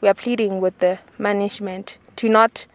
we are pleading with the management to not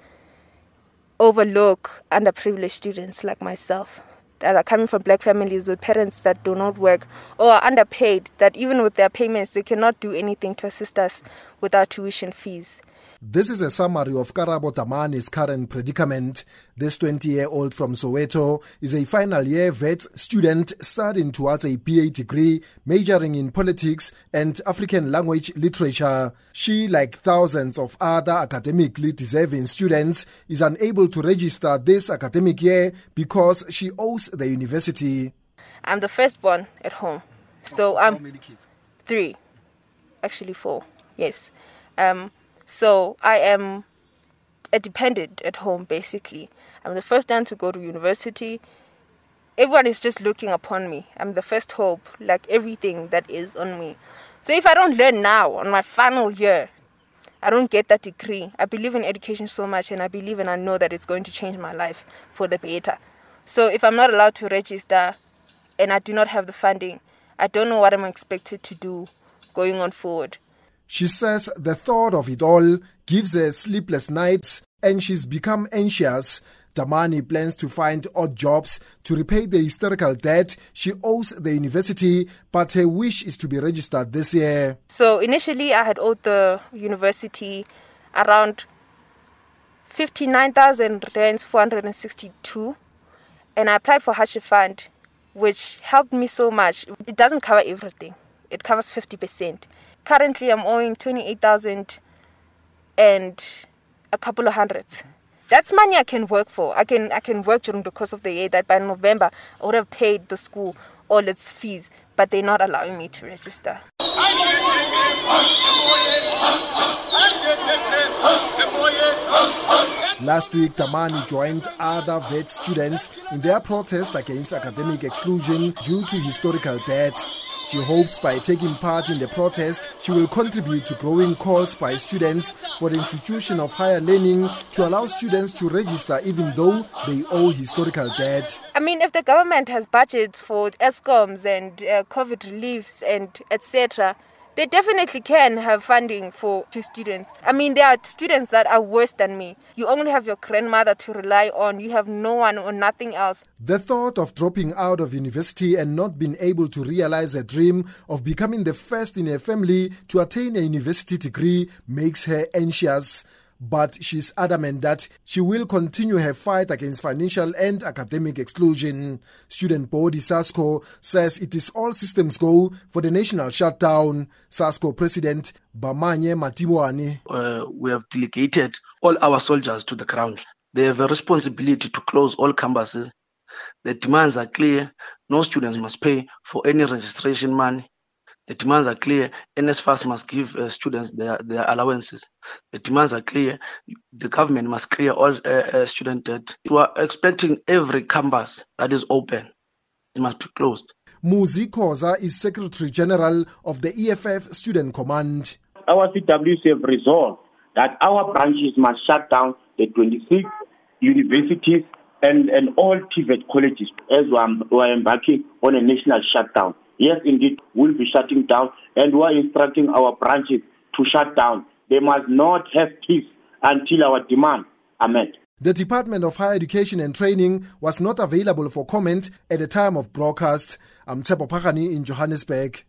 overlook underprivileged students like myself that are coming from black families with parents that do not work or are underpaid, that even with their payments, they cannot do anything to assist us with our tuition fees. This is a summary of Karabo Damani's current predicament. This 20 year old from Soweto is a final year Wits student studying towards a BA degree, majoring in politics and African language literature. She, like thousands of other academically deserving students, is unable to register this academic year because she owes the university. I'm the firstborn at home. So I'm. How many kids? Three. Actually, four. Yes. Um, so I am a dependent at home, basically. I'm the first one to go to university. Everyone is just looking upon me. I'm the first hope, like everything that is on me. So if I don't learn now, on my final year, I don't get that degree. I believe in education so much, and I believe and I know that it's going to change my life for the better. So if I'm not allowed to register and I do not have the funding, I don't know what I'm expected to do going on forward. She says the thought of it all gives her sleepless nights and she's become anxious. Damani plans to find odd jobs to repay the historical debt she owes the university, but her wish is to be registered this year. So initially, I had owed the university around 59,000 rands 462 and I applied for hardship fund which helped me so much. It doesn't cover everything. It covers 50%. Currently I'm owing 28,000 and a couple of hundreds. That's money I can work for. I can I can work during the course of the year that by November I would have paid the school all its fees, but they're not allowing me to register. Last week, Damani joined other Wits students in their protest against academic exclusion due to historical debt. She hopes by taking part in the protest, she will contribute to growing calls by students for the institution of higher learning to allow students to register even though they owe historical debt. I mean, if the government has budgets for Eskoms and uh, COVID reliefs and etc., they definitely can have funding for to students. I mean, there are students that are worse than me. You only have your grandmother to rely on. You have no one or nothing else. The thought of dropping out of university and not being able to realize a dream of becoming the first in her family to attain a university degree makes her anxious. But she's adamant that she will continue her fight against financial and academic exclusion. Student body SASCO says it is all systems go for the national shutdown. SASCO President Bamanye Matiwane. uh, we have delegated all our soldiers to the ground. They have a responsibility to close all campuses. The demands are clear. No students must pay for any registration money. The demands are clear. NSFAS must give uh, students their, their allowances. The demands are clear. The government must clear all uh, uh, student debt. We are expecting every campus that is open. It must be closed. Muzi Koza is Secretary General of the EFF Student Command. our CWC have resolved that our branches must shut down the 26 universities and, and all TVET colleges as we are, we are embarking on a national shutdown. Yes, indeed, we'll be shutting down and we are instructing our branches to shut down. They must not have peace until our demands are met. The Department of Higher Education and Training was not available for comment at the time of broadcast. I'm Tsepo Pakani in Johannesburg.